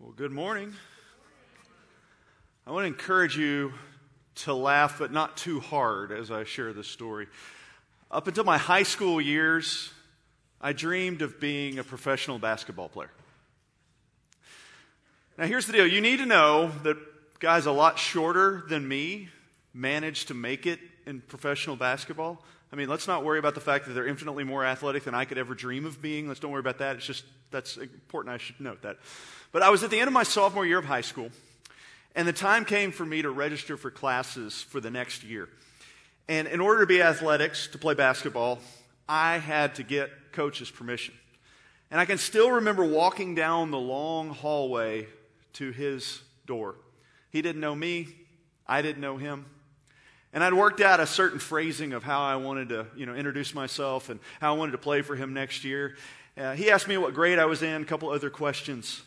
Well, good morning. I want to encourage you to laugh, but not too hard as I share this story. Up until my high school years, I dreamed of being a professional basketball player. Now, here's the deal you need to know that guys a lot shorter than me managed to make it in professional basketball. I mean, let's not worry about the fact that they're infinitely more athletic than I could ever dream of being. Let's don't worry about that. It's just, that's important. I should note that. But I was at the end of my sophomore year of high school, and the time came for me to register for classes for the next year. And in order to be athletics, to play basketball, I had to get coach's permission. And I can still remember walking down the long hallway to his door. He didn't know me, I didn't know him. And I'd worked out a certain phrasing of how I wanted to, you know, introduce myself and how I wanted to play for him next year. Uh, he asked me what grade I was in, a couple other questions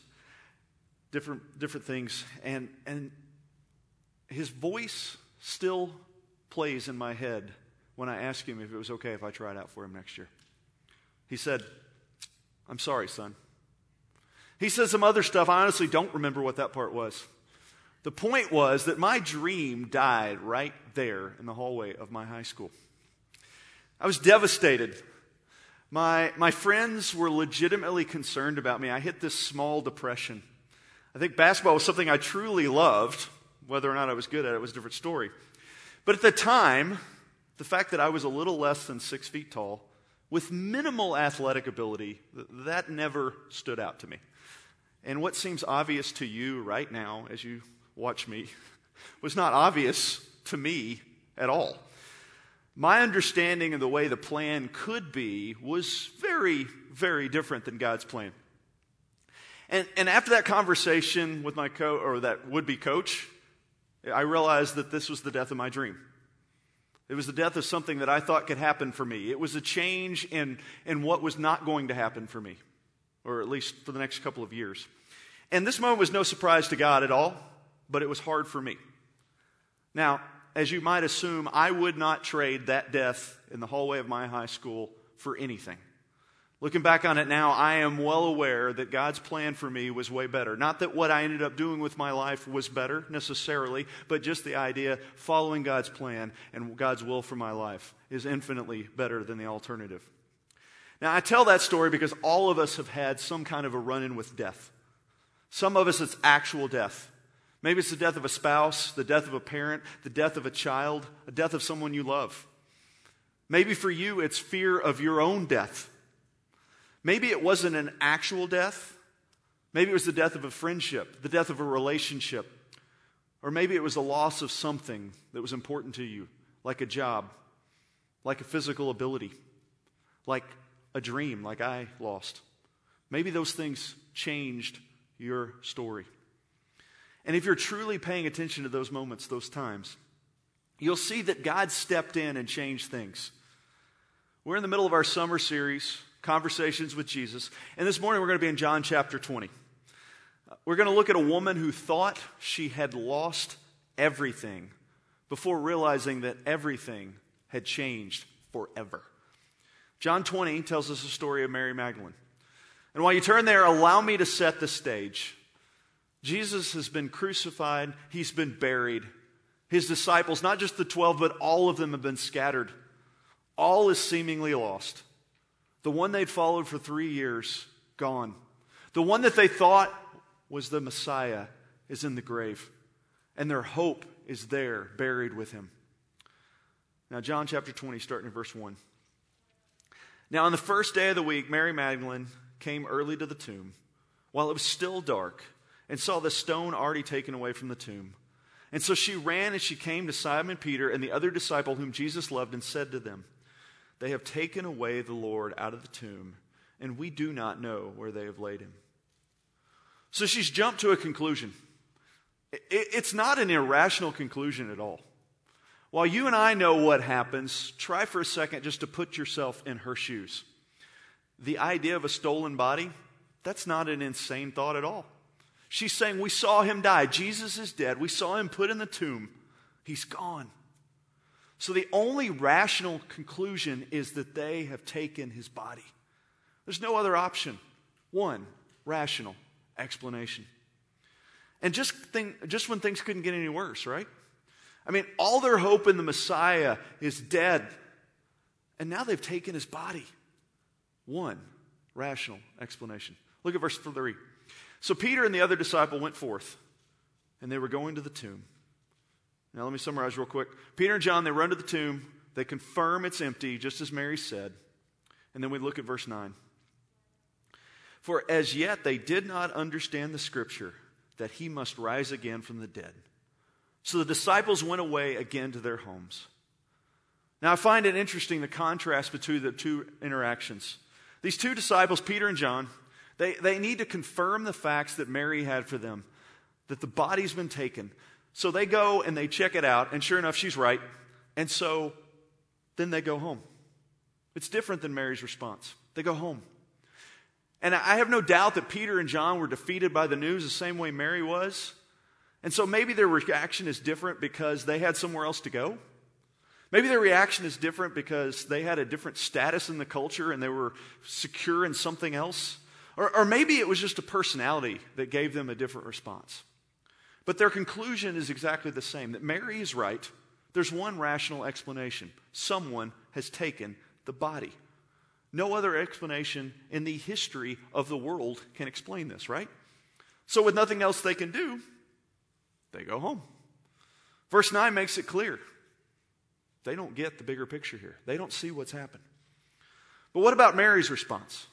different, different things. And, and his voice still plays in my head when I ask him if it was okay if I tried out for him next year. He said, I'm sorry, son. He said some other stuff. I honestly don't remember what that part was. The point was that my dream died right there in the hallway of my high school. I was devastated. My, my friends were legitimately concerned about me. I hit this small depression. I think basketball was something I truly loved. Whether or not I was good at it was a different story. But at the time, the fact that I was a little less than six feet tall, with minimal athletic ability, that never stood out to me. And what seems obvious to you right now as you watch me was not obvious to me at all. My understanding of the way the plan could be was very, very different than God's plan. And, and after that conversation with my coach, or that would be coach, I realized that this was the death of my dream. It was the death of something that I thought could happen for me. It was a change in, in what was not going to happen for me, or at least for the next couple of years. And this moment was no surprise to God at all, but it was hard for me. Now, as you might assume, I would not trade that death in the hallway of my high school for anything. Looking back on it now, I am well aware that God's plan for me was way better. Not that what I ended up doing with my life was better necessarily, but just the idea following God's plan and God's will for my life is infinitely better than the alternative. Now, I tell that story because all of us have had some kind of a run in with death. Some of us, it's actual death. Maybe it's the death of a spouse, the death of a parent, the death of a child, the death of someone you love. Maybe for you, it's fear of your own death Maybe it wasn't an actual death. Maybe it was the death of a friendship, the death of a relationship. Or maybe it was the loss of something that was important to you, like a job, like a physical ability, like a dream, like I lost. Maybe those things changed your story. And if you're truly paying attention to those moments, those times, you'll see that God stepped in and changed things. We're in the middle of our summer series Conversations with Jesus. And this morning we're going to be in John chapter 20. We're going to look at a woman who thought she had lost everything before realizing that everything had changed forever. John 20 tells us the story of Mary Magdalene. And while you turn there, allow me to set the stage. Jesus has been crucified, he's been buried. His disciples, not just the 12, but all of them have been scattered. All is seemingly lost. The one they'd followed for three years, gone. The one that they thought was the Messiah is in the grave. And their hope is there, buried with him. Now, John chapter 20, starting in verse 1. Now, on the first day of the week, Mary Magdalene came early to the tomb while it was still dark and saw the stone already taken away from the tomb. And so she ran and she came to Simon Peter and the other disciple whom Jesus loved and said to them, they have taken away the Lord out of the tomb, and we do not know where they have laid him. So she's jumped to a conclusion. It's not an irrational conclusion at all. While you and I know what happens, try for a second just to put yourself in her shoes. The idea of a stolen body, that's not an insane thought at all. She's saying, We saw him die. Jesus is dead. We saw him put in the tomb. He's gone. So the only rational conclusion is that they have taken his body. There's no other option. One rational explanation. And just, think, just when things couldn't get any worse, right? I mean, all their hope in the Messiah is dead. And now they've taken his body. One rational explanation. Look at verse 3. So Peter and the other disciple went forth, and they were going to the tomb. Now, let me summarize real quick. Peter and John, they run to the tomb. They confirm it's empty, just as Mary said. And then we look at verse 9. For as yet they did not understand the scripture that he must rise again from the dead. So the disciples went away again to their homes. Now I find it interesting the contrast between the two interactions. These two disciples, Peter and John, they, they need to confirm the facts that Mary had for them that the body's been taken. So they go and they check it out, and sure enough, she's right. And so then they go home. It's different than Mary's response. They go home. And I have no doubt that Peter and John were defeated by the news the same way Mary was. And so maybe their reaction is different because they had somewhere else to go. Maybe their reaction is different because they had a different status in the culture and they were secure in something else. Or, or maybe it was just a personality that gave them a different response. But their conclusion is exactly the same that Mary is right. There's one rational explanation someone has taken the body. No other explanation in the history of the world can explain this, right? So, with nothing else they can do, they go home. Verse 9 makes it clear. They don't get the bigger picture here, they don't see what's happened. But what about Mary's response?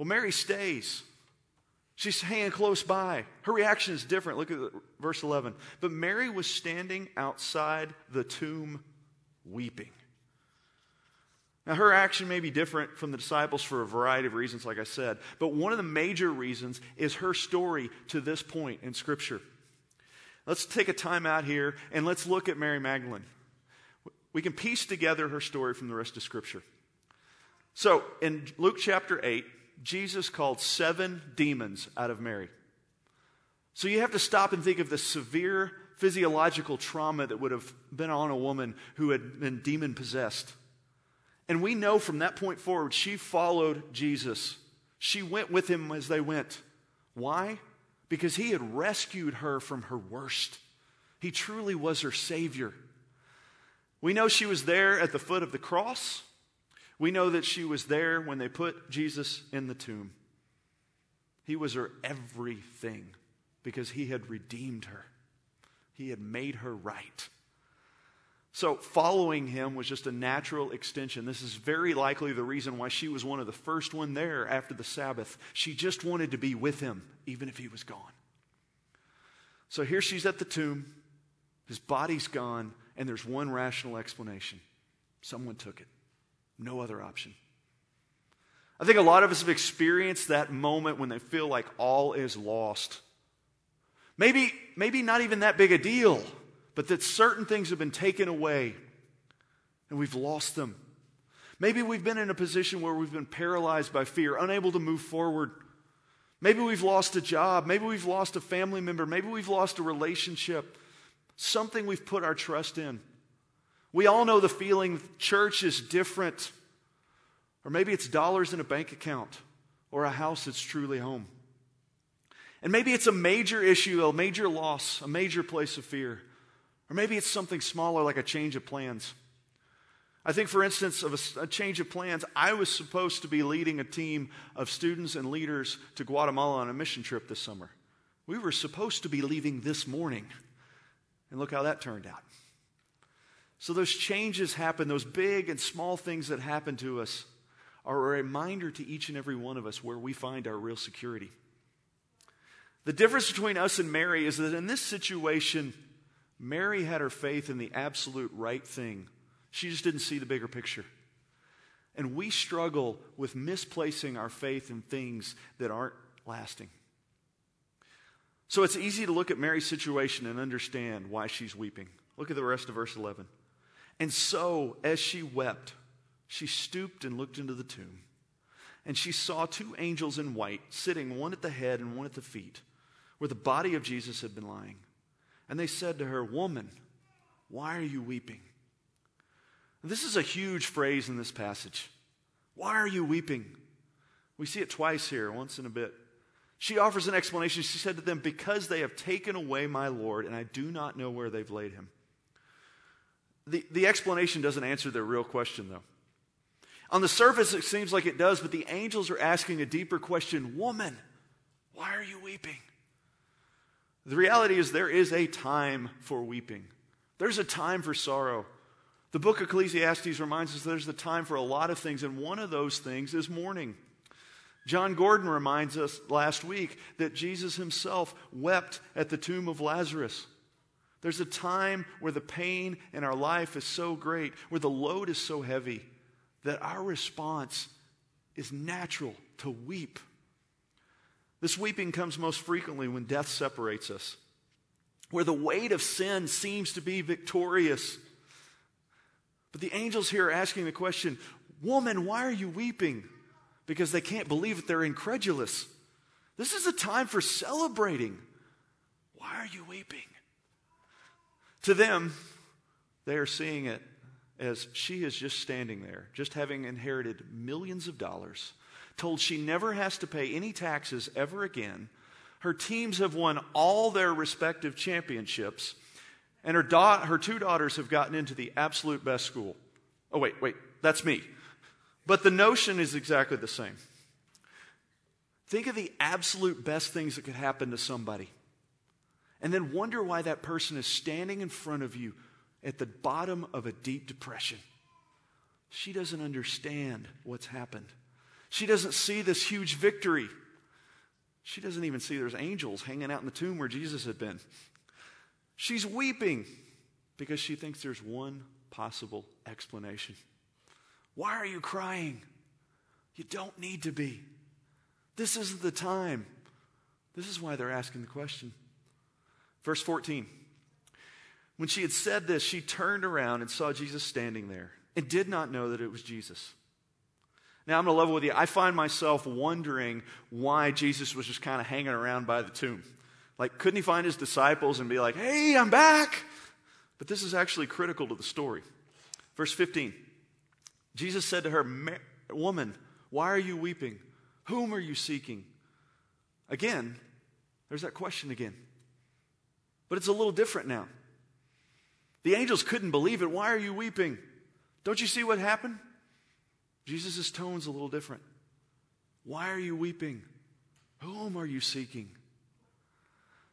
Well, Mary stays. She's hanging close by. Her reaction is different. Look at verse 11. But Mary was standing outside the tomb weeping. Now, her action may be different from the disciples for a variety of reasons, like I said, but one of the major reasons is her story to this point in Scripture. Let's take a time out here and let's look at Mary Magdalene. We can piece together her story from the rest of Scripture. So, in Luke chapter 8, Jesus called seven demons out of Mary. So, you have to stop and think of the severe physiological trauma that would have been on a woman who had been demon possessed. And we know from that point forward, she followed Jesus. She went with him as they went. Why? Because he had rescued her from her worst. He truly was her Savior. We know she was there at the foot of the cross. We know that she was there when they put Jesus in the tomb. He was her everything because he had redeemed her, he had made her right. So, following him was just a natural extension. This is very likely the reason why she was one of the first one there after the Sabbath. She just wanted to be with him, even if he was gone. So, here she's at the tomb. His body's gone, and there's one rational explanation someone took it. No other option. I think a lot of us have experienced that moment when they feel like all is lost. Maybe, maybe not even that big a deal but that certain things have been taken away and we've lost them. Maybe we've been in a position where we've been paralyzed by fear, unable to move forward. Maybe we've lost a job. Maybe we've lost a family member. Maybe we've lost a relationship. Something we've put our trust in. We all know the feeling church is different. Or maybe it's dollars in a bank account or a house that's truly home. And maybe it's a major issue, a major loss, a major place of fear. Or maybe it's something smaller like a change of plans. I think, for instance, of a, a, change of plans, I was supposed to be leading a team of students and leaders to Guatemala on a mission trip this summer. We were supposed to be leaving this morning. And look how that turned out. So, those changes happen, those big and small things that happen to us are a reminder to each and every one of us where we find our real security. The difference between us and Mary is that in this situation, Mary had her faith in the absolute right thing. She just didn't see the bigger picture. And we struggle with misplacing our faith in things that aren't lasting. So it's easy to look at Mary's situation and understand why she's weeping. Look at the rest of verse 11. And so, as she wept, she stooped and looked into the tomb. And she saw two angels in white sitting, one at the head and one at the feet, where the body of Jesus had been lying. And they said to her, Woman, why are you weeping? This is a huge phrase in this passage. Why are you weeping? We see it twice here, once in a bit. She offers an explanation. She said to them, Because they have taken away my Lord, and I do not know where they've laid him. The, the explanation doesn't answer their real question, though. On the surface, it seems like it does, but the angels are asking a deeper question Woman, why are you weeping? The reality is, there is a time for weeping, there's a time for sorrow. The book of Ecclesiastes reminds us there's a time for a lot of things, and one of those things is mourning. John Gordon reminds us last week that Jesus himself wept at the tomb of Lazarus. There's a time where the pain in our life is so great, where the load is so heavy, that our response is natural to weep. This weeping comes most frequently when death separates us, where the weight of sin seems to be victorious. But the angels here are asking the question Woman, why are you weeping? Because they can't believe it, they're incredulous. This is a time for celebrating. Why are you weeping? To them, they are seeing it as she is just standing there, just having inherited millions of dollars, told she never has to pay any taxes ever again. Her teams have won all their respective championships, and her, da- her two daughters have gotten into the absolute best school. Oh, wait, wait, that's me. But the notion is exactly the same. Think of the absolute best things that could happen to somebody, and then wonder why that person is standing in front of you at the bottom of a deep depression. She doesn't understand what's happened. She doesn't see this huge victory. She doesn't even see there's angels hanging out in the tomb where Jesus had been. She's weeping because she thinks there's one possible explanation. Why are you crying? You don't need to be. This isn't the time. This is why they're asking the question. Verse 14. When she had said this, she turned around and saw Jesus standing there and did not know that it was Jesus. Now, I'm going to level with you. I find myself wondering why Jesus was just kind of hanging around by the tomb. Like, couldn't he find his disciples and be like, hey, I'm back? But this is actually critical to the story. Verse 15 Jesus said to her, Woman, why are you weeping? Whom are you seeking? Again, there's that question again. But it's a little different now. The angels couldn't believe it. Why are you weeping? Don't you see what happened? Jesus' tone's a little different. Why are you weeping? Whom are you seeking?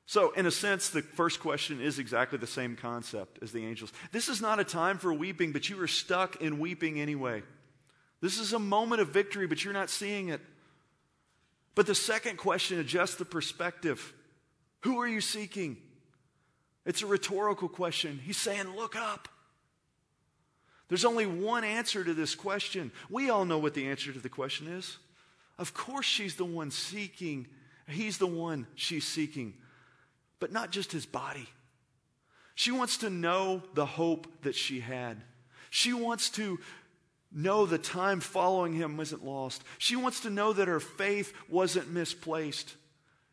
So, in a sense, the first question is exactly the same concept as the angels. This is not a time for weeping, but you are stuck in weeping anyway. This is a moment of victory, but you're not seeing it. But the second question adjusts the perspective Who are you seeking? It's a rhetorical question. He's saying, Look up. There's only one answer to this question. We all know what the answer to the question is. Of course, she's the one seeking, he's the one she's seeking, but not just his body. She wants to know the hope that she had. She wants to know the time following him wasn't lost. She wants to know that her faith wasn't misplaced.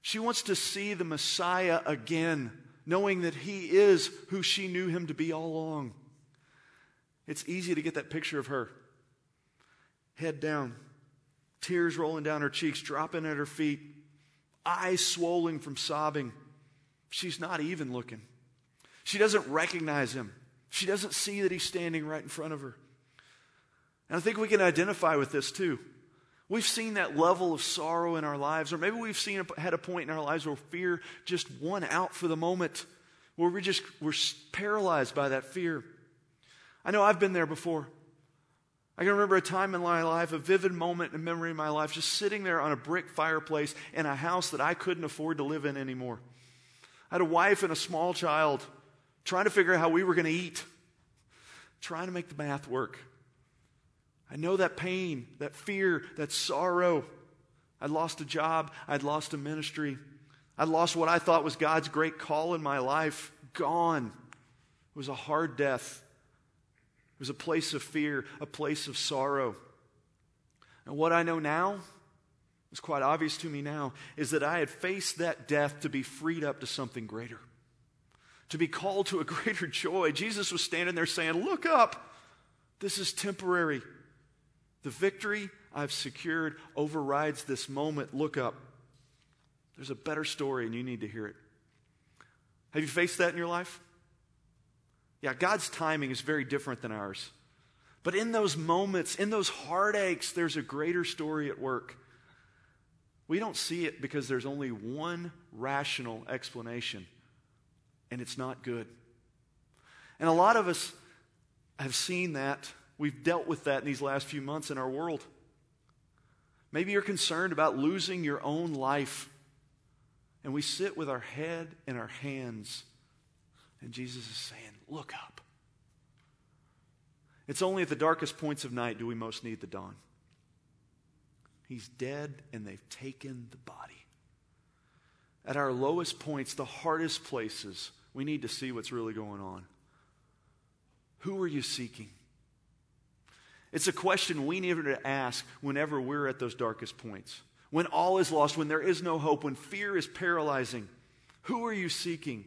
She wants to see the Messiah again knowing that He is who she knew Him to be all along. It's easy to get that picture of her. Head down, tears rolling down her cheeks, dropping at her feet, eyes swollen from sobbing. She's not even looking. She doesn't recognize him. She doesn't see that he's standing right in front of her. And I think we can identify with this too. We've seen that level of sorrow in our lives, or maybe we've seen had a point in our lives where fear just won out for the moment, where we just we're paralyzed by that fear. I know I've been there before. I can remember a time in my life, a vivid moment in memory in my life, just sitting there on a brick fireplace in a house that I couldn't afford to live in anymore. I had a wife and a small child, trying to figure out how we were going to eat, trying to make the math work. I know that pain, that fear, that sorrow. I'd lost a job, I'd lost a ministry, I'd lost what I thought was God's great call in my life. Gone. It was a hard death. It was a place of fear, a place of sorrow. And what I know now, it's quite obvious to me now, is that I had faced that death to be freed up to something greater, to be called to a greater joy. Jesus was standing there saying, Look up. This is temporary. The victory I've secured overrides this moment. Look up. There's a better story, and you need to hear it. Have you faced that in your life? Yeah, God's timing is very different than ours. But in those moments, in those heartaches, there's a greater story at work. We don't see it because there's only one rational explanation, and it's not good. And a lot of us have seen that. We've dealt with that in these last few months in our world. Maybe you're concerned about losing your own life. And we sit with our head in our hands, and Jesus is saying, Look up. It's only at the darkest points of night do we most need the dawn. He's dead, and they've taken the body. At our lowest points, the hardest places, we need to see what's really going on. Who are you seeking? It's a question we need to ask whenever we're at those darkest points. When all is lost, when there is no hope, when fear is paralyzing, who are you seeking?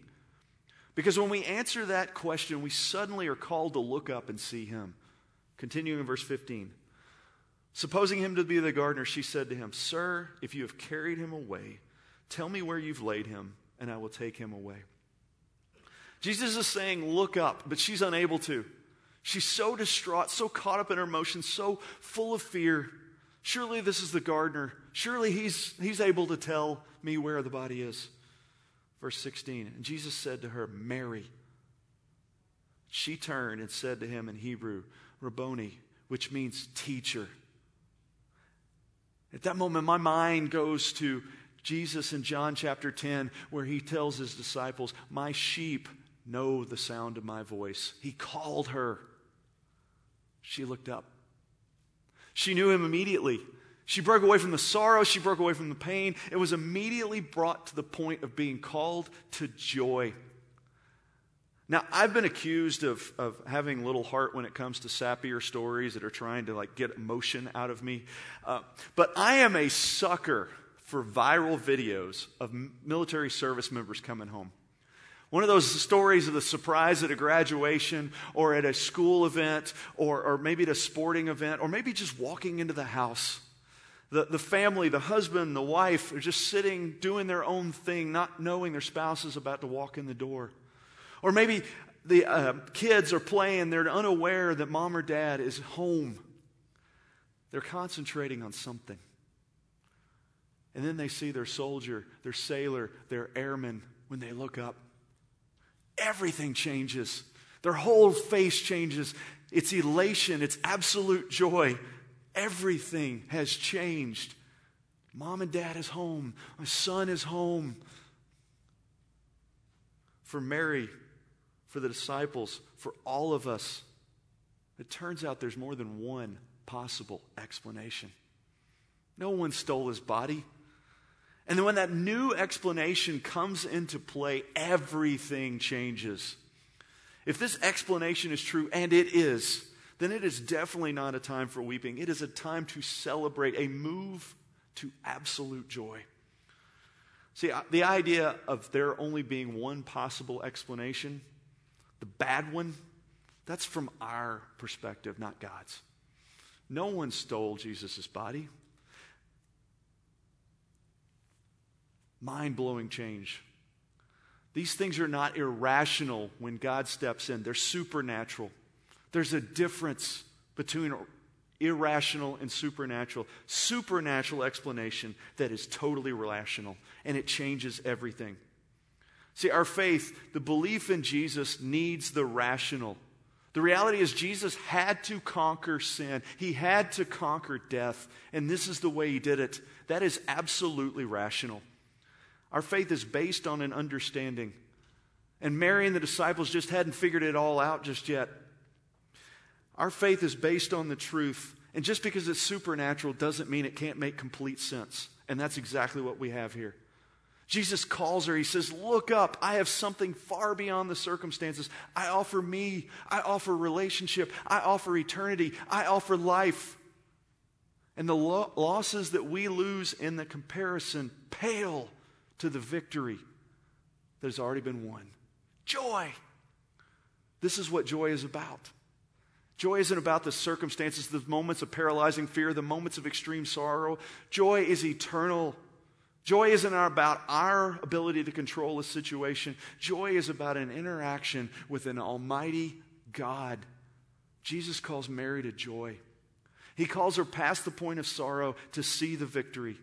Because when we answer that question, we suddenly are called to look up and see him. Continuing in verse 15. Supposing him to be the gardener, she said to him, Sir, if you have carried him away, tell me where you've laid him, and I will take him away. Jesus is saying, Look up, but she's unable to. She's so distraught, so caught up in her emotions, so full of fear. Surely this is the gardener. Surely he's, he's able to tell me where the body is. Verse 16 And Jesus said to her, Mary. She turned and said to him in Hebrew, Rabboni, which means teacher. At that moment, my mind goes to Jesus in John chapter 10, where he tells his disciples, My sheep know the sound of my voice. He called her. She looked up. She knew him immediately. She broke away from the sorrow. She broke away from the pain. It was immediately brought to the point of being called to joy. Now, I've been accused of, of having little heart when it comes to sappier stories that are trying to like get emotion out of me. Uh, but I am a sucker for viral videos of military service members coming home. One of those stories of the surprise at a graduation or at a school event or, or maybe at a sporting event or maybe just walking into the house. The, the family, the husband, the wife are just sitting doing their own thing, not knowing their spouse is about to walk in the door. Or maybe the uh, kids are playing, they're unaware that mom or dad is home. They're concentrating on something. And then they see their soldier, their sailor, their airman when they look up. Everything changes. Their whole face changes. It's elation, it's absolute joy. Everything has changed. Mom and dad is home. My son is home. For Mary, for the disciples, for all of us. It turns out there's more than one possible explanation. No one stole his body. And then when that new explanation comes into play, everything changes. If this explanation is true, and it is, then it is definitely not a time for weeping. It is a time to celebrate, a move to absolute joy. See, the idea of there only being one possible explanation the bad one, that's from our perspective, not God's. No one stole Jesus' body. Mind blowing change. These things are not irrational when God steps in, they're supernatural. There's a difference between irrational and supernatural. Supernatural explanation that is totally rational, and it changes everything. See, our faith, the belief in Jesus, needs the rational. The reality is, Jesus had to conquer sin. He had to conquer death. And this is the way he did it. That is absolutely rational. Our faith is based on an understanding. And Mary and the disciples just hadn't figured it all out just yet. Our faith is based on the truth. And just because it's supernatural doesn't mean it can't make complete sense. And that's exactly what we have here. Jesus calls her. He says, Look up. I have something far beyond the circumstances. I offer me. I offer relationship. I offer eternity. I offer life. And the lo- losses that we lose in the comparison pale to the victory that has already been won. Joy. This is what joy is about. Joy isn't about the circumstances, the moments of paralyzing fear, the moments of extreme sorrow. Joy is eternal Joy isn't about our ability to control a situation. Joy is about an interaction with an almighty God. Jesus calls Mary to joy. He calls her past the point of sorrow to see the victory.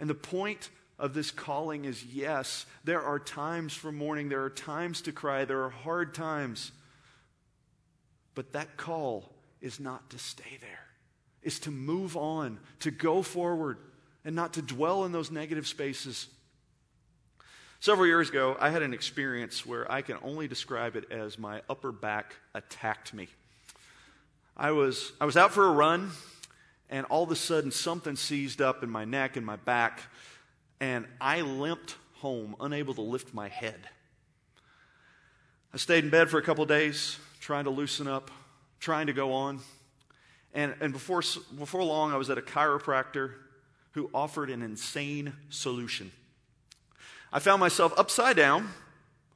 And the point of this calling is yes, there are times for mourning, there are times to cry, there are hard times. But that call is not to stay there, it's to move on, to go forward, and not to dwell in those negative spaces. Several years ago, I had an experience where I can only describe it as my upper back attacked me. I was, I was out for a run, and all of a sudden, something seized up in my neck and my back, and I limped home, unable to lift my head. I stayed in bed for a couple days, trying to loosen up, trying to go on. And, and before, before long, I was at a chiropractor who offered an insane solution. I found myself upside down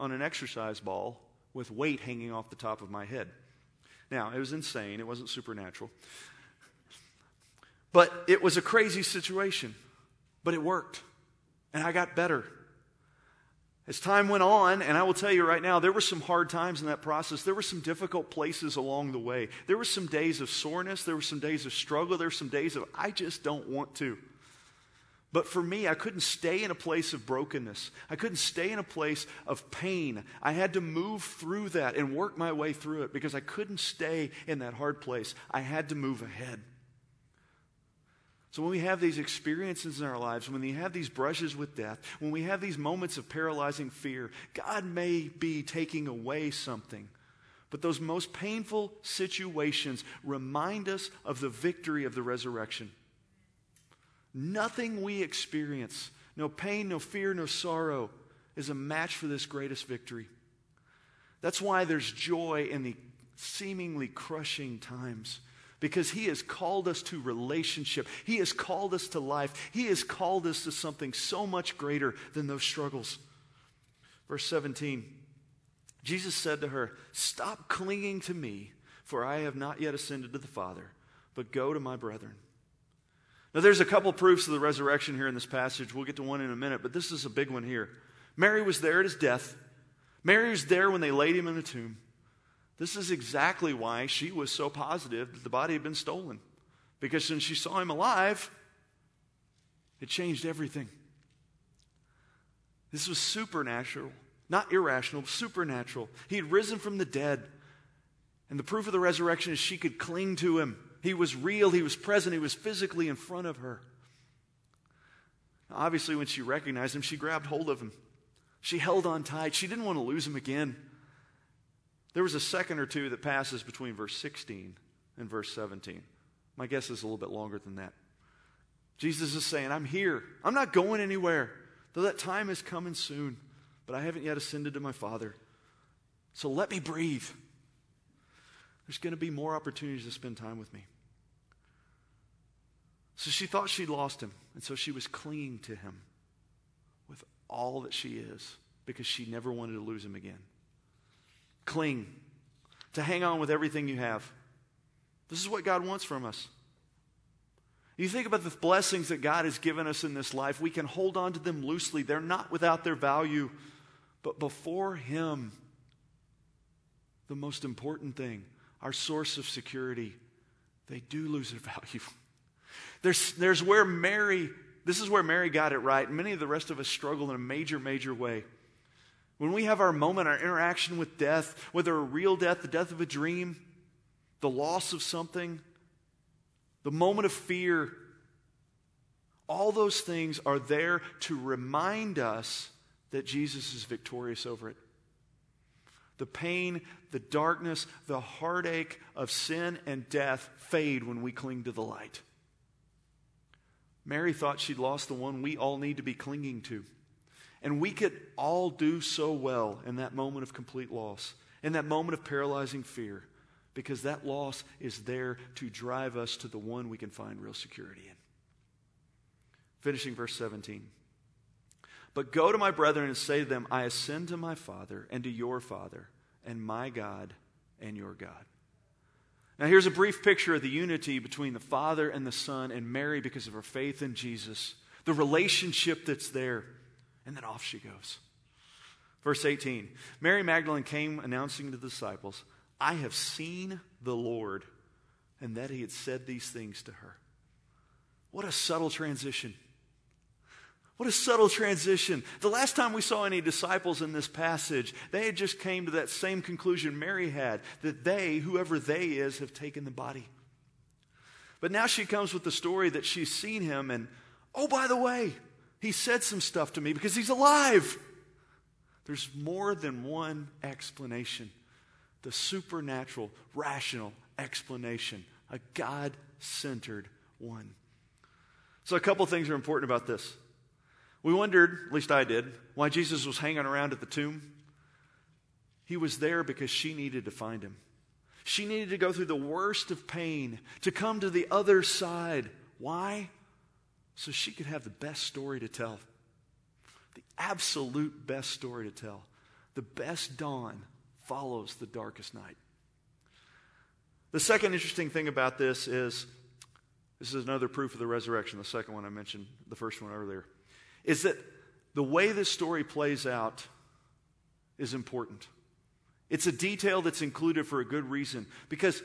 on an exercise ball with weight hanging off the top of my head. Now, it was insane, it wasn't supernatural. But it was a crazy situation. But it worked. And I got better. As time went on, and I will tell you right now, there were some hard times in that process. There were some difficult places along the way. There were some days of soreness. There were some days of struggle. There were some days of, I just don't want to. But for me, I couldn't stay in a place of brokenness. I couldn't stay in a place of pain. I had to move through that and work my way through it because I couldn't stay in that hard place. I had to move ahead. So, when we have these experiences in our lives, when we have these brushes with death, when we have these moments of paralyzing fear, God may be taking away something. But those most painful situations remind us of the victory of the resurrection. Nothing we experience, no pain, no fear, no sorrow, is a match for this greatest victory. That's why there's joy in the seemingly crushing times. Because he has called us to relationship. He has called us to life. He has called us to something so much greater than those struggles. Verse 17 Jesus said to her, Stop clinging to me, for I have not yet ascended to the Father, but go to my brethren now, there's a couple proofs of the resurrection here in this passage. We'll get to one in a minute, but this is a big one here. Mary was there at his death. Mary was there when they laid him in the tomb. This is exactly why she was so positive that the body had been stolen. Because when she saw him alive, it changed everything. This was supernatural, not irrational, supernatural. He had risen from the dead. And the proof of the resurrection is she could cling to him. He was real, he was present, he was physically in front of her. Obviously, when she recognized him, she grabbed hold of him. She held on tight. She didn't want to lose him again. There was a second or two that passes between verse 16 and verse 17. My guess is a little bit longer than that. Jesus is saying, I'm here. I'm not going anywhere, though that time is coming soon, but I haven't yet ascended to my Father. So let me breathe. There's going to be more opportunities to spend time with me. So she thought she'd lost him, and so she was clinging to him with all that she is because she never wanted to lose him again. Cling, to hang on with everything you have. This is what God wants from us. You think about the blessings that God has given us in this life, we can hold on to them loosely. They're not without their value. But before Him, the most important thing, our source of security, they do lose their value. There's, there's where Mary, this is where Mary got it right. Many of the rest of us struggle in a major, major way. When we have our moment, our interaction with death, whether a real death, the death of a dream, the loss of something, the moment of fear, all those things are there to remind us that Jesus is victorious over it. The pain, the darkness, the heartache of sin and death fade when we cling to the light. Mary thought she'd lost the one we all need to be clinging to. And we could all do so well in that moment of complete loss, in that moment of paralyzing fear, because that loss is there to drive us to the one we can find real security in. Finishing verse 17. But go to my brethren and say to them, I ascend to my Father and to your Father, and my God and your God. Now, here's a brief picture of the unity between the Father and the Son and Mary because of her faith in Jesus. the relationship that's there. And then off she goes. Verse 18 Mary Magdalene came announcing to the disciples, I have seen the Lord, and that he had said these things to her. What a subtle transition. What a subtle transition. The last time we saw any disciples in this passage, they had just came to that same conclusion Mary had that they, whoever they is, have taken the body. But now she comes with the story that she's seen him and, oh, by the way, he said some stuff to me because he's alive. There's more than one explanation the supernatural, rational explanation, a God centered one. So, a couple things are important about this. We wondered, at least I did, why Jesus was hanging around at the tomb. He was there because she needed to find him. She needed to go through the worst of pain to come to the other side. Why? So she could have the best story to tell. The absolute best story to tell. The best dawn follows the darkest night. The second interesting thing about this is this is another proof of the resurrection, the second one I mentioned, the first one earlier is that the way this story plays out is important. It's a detail that's included for a good reason because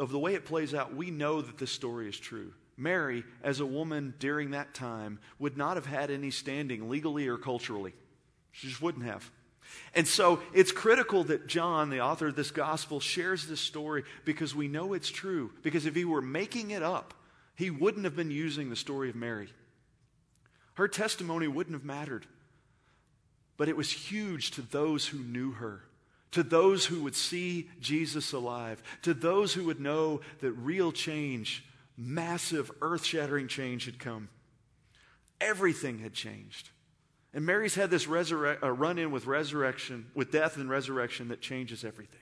of the way it plays out, we know that this story is true. Mary, as a woman during that time, would not have had any standing legally or culturally. She just wouldn't have. And so it's critical that John, the author of this gospel, shares this story because we know it's true. Because if he were making it up, he wouldn't have been using the story of Mary. Her testimony wouldn't have mattered. But it was huge to those who knew her, to those who would see Jesus alive, to those who would know that real change, massive, earth shattering change had come. Everything had changed. And Mary's had this resurre- uh, run in with resurrection, with death and resurrection that changes everything.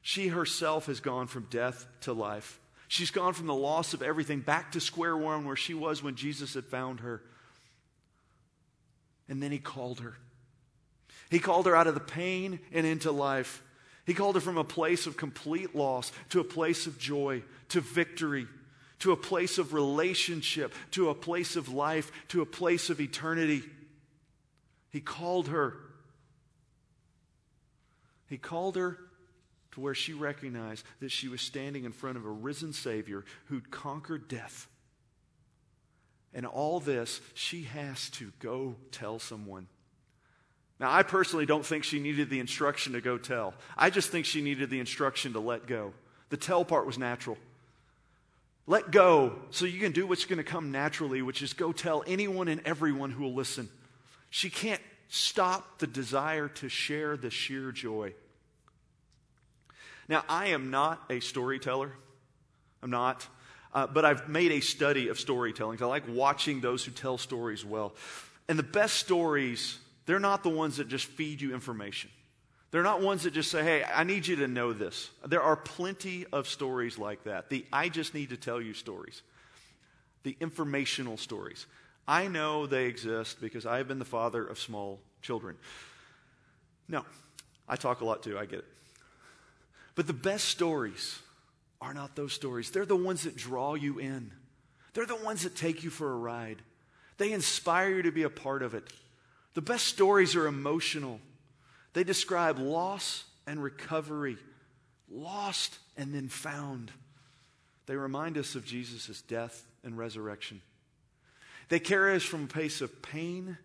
She herself has gone from death to life. She's gone from the loss of everything back to square one where she was when Jesus had found her. And then he called her. He called her out of the pain and into life. He called her from a place of complete loss to a place of joy, to victory, to a place of relationship, to a place of life, to a place of eternity. He called her. He called her to where she recognized that she was standing in front of a risen Savior who'd conquered death. And all this, she has to go tell someone. Now, I personally don't think she needed the instruction to go tell. I just think she needed the instruction to let go. The tell part was natural. Let go so you can do what's going to come naturally, which is go tell anyone and everyone who will listen. She can't stop the desire to share the sheer joy. Now, I am not a storyteller. I'm not. Uh, but I've made a study of storytelling. I like watching those who tell stories well. And the best stories, they're not the ones that just feed you information. They're not ones that just say, hey, I need you to know this. There are plenty of stories like that. The I just need to tell you stories, the informational stories. I know they exist because I have been the father of small children. No, I talk a lot too, I get it. But the best stories are not those stories. They're the ones that draw you in, they're the ones that take you for a ride. They inspire you to be a part of it. The best stories are emotional, they describe loss and recovery, lost and then found. They remind us of Jesus' death and resurrection. They carry us from a place of pain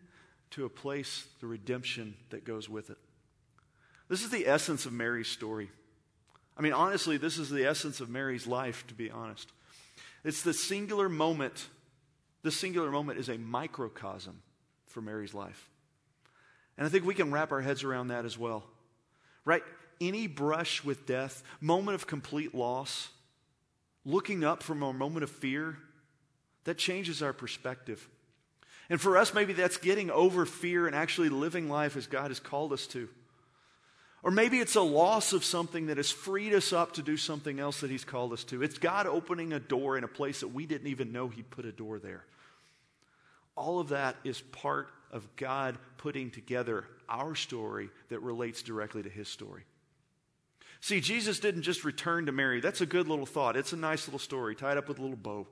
to a place, the redemption that goes with it. This is the essence of Mary's story. I mean, honestly, this is the essence of Mary's life, to be honest. It's the singular moment. This singular moment is a microcosm for Mary's life. And I think we can wrap our heads around that as well. Right? Any brush with death, moment of complete loss, looking up from a moment of fear, that changes our perspective. And for us, maybe that's getting over fear and actually living life as God has called us to. Or maybe it's a loss of something that has freed us up to do something else that He's called us to. It's God opening a door in a place that we didn't even know He put a door there. All of that is part of God putting together our story that relates directly to His story. See, Jesus didn't just return to Mary. That's a good little thought. It's a nice little story tied up with a little bow.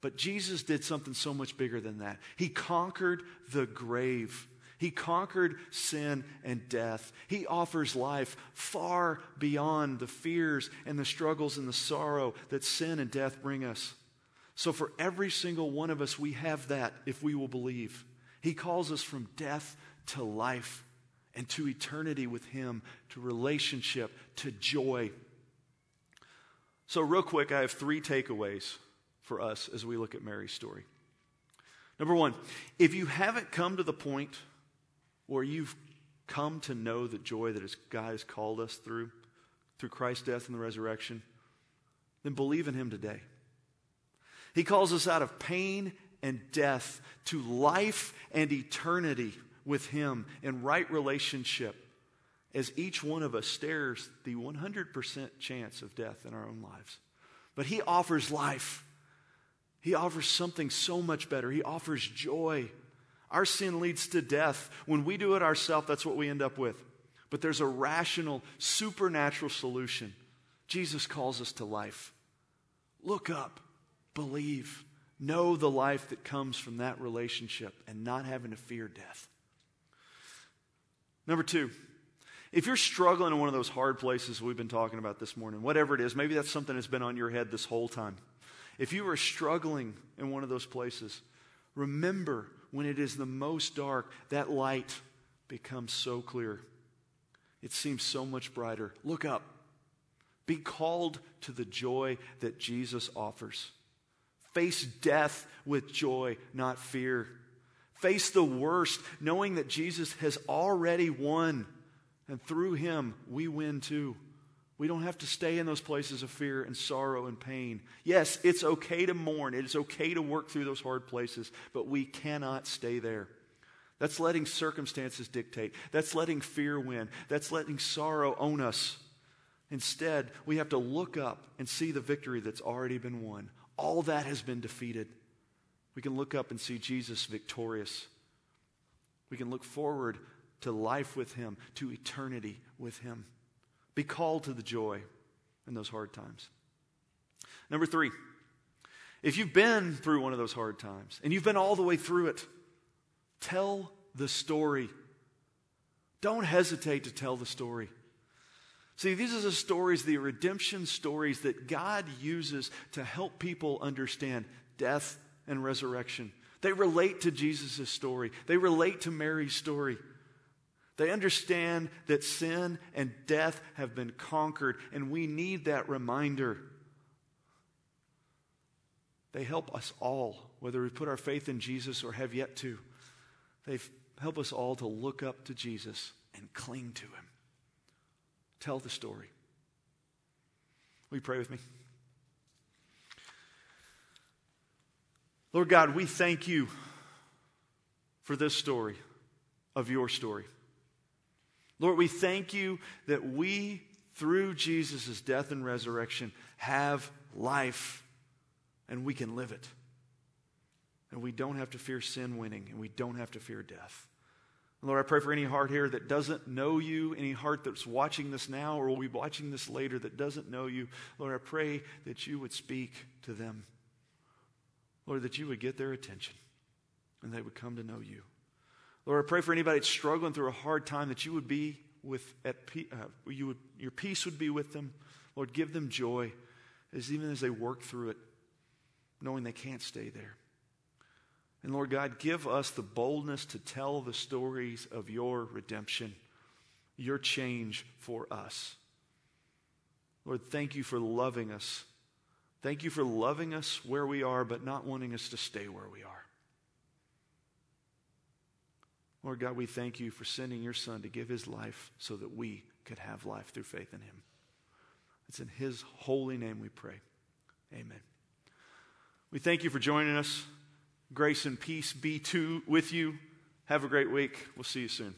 But Jesus did something so much bigger than that. He conquered the grave. He conquered sin and death. He offers life far beyond the fears and the struggles and the sorrow that sin and death bring us. So, for every single one of us, we have that if we will believe. He calls us from death to life and to eternity with Him, to relationship, to joy. So, real quick, I have three takeaways for us as we look at Mary's story. Number one, if you haven't come to the point where you've come to know the joy that God has called us through, through Christ's death and the resurrection, then believe in Him today. He calls us out of pain and death to life and eternity with Him in right relationship as each one of us stares the 100% chance of death in our own lives. But He offers life. He offers something so much better. He offers joy. Our sin leads to death. When we do it ourselves, that's what we end up with. But there's a rational, supernatural solution. Jesus calls us to life. Look up, believe, know the life that comes from that relationship and not having to fear death. Number two, if you're struggling in one of those hard places we've been talking about this morning, whatever it is, maybe that's something that's been on your head this whole time. If you are struggling in one of those places, remember when it is the most dark, that light becomes so clear. It seems so much brighter. Look up. Be called to the joy that Jesus offers. Face death with joy, not fear. Face the worst, knowing that Jesus has already won, and through him we win too. We don't have to stay in those places of fear and sorrow and pain. Yes, it's okay to mourn. It is okay to work through those hard places, but we cannot stay there. That's letting circumstances dictate. That's letting fear win. That's letting sorrow own us. Instead, we have to look up and see the victory that's already been won. All that has been defeated. We can look up and see Jesus victorious. We can look forward to life with Him, to eternity with Him. Be called to the joy in those hard times. Number three, if you've been through one of those hard times and you've been all the way through it, tell the story. Don't hesitate to tell the story. See, these are the stories, the redemption stories that God uses to help people understand death and resurrection. They relate to Jesus' story, they relate to Mary's story. They understand that sin and death have been conquered, and we need that reminder. They help us all, whether we put our faith in Jesus or have yet to. They help us all to look up to Jesus and cling to Him. Tell the story. Will you pray with me? Lord God, we thank you for this story of your story. Lord, we thank you that we, through Jesus' death and resurrection, have life and we can live it. And we don't have to fear sin winning and we don't have to fear death. Lord, I pray for any heart here that doesn't know you, any heart that's watching this now or will be watching this later that doesn't know you. Lord, I pray that you would speak to them. Lord, that you would get their attention and they would come to know you. Lord, I pray for anybody that's struggling through a hard time that you would be with at uh, you would your peace would be with them. Lord, give them joy as even as they work through it, knowing they can't stay there. And Lord God, give us the boldness to tell the stories of your redemption, your change for us. Lord, thank you for loving us. Thank you for loving us where we are, but not wanting us to stay where we are. Lord God, we thank you for sending your Son to give his life so that we could have life through faith in him. It's in his holy name we pray. Amen. We thank you for joining us. Grace and peace be to with you. Have a great week. We'll see you soon.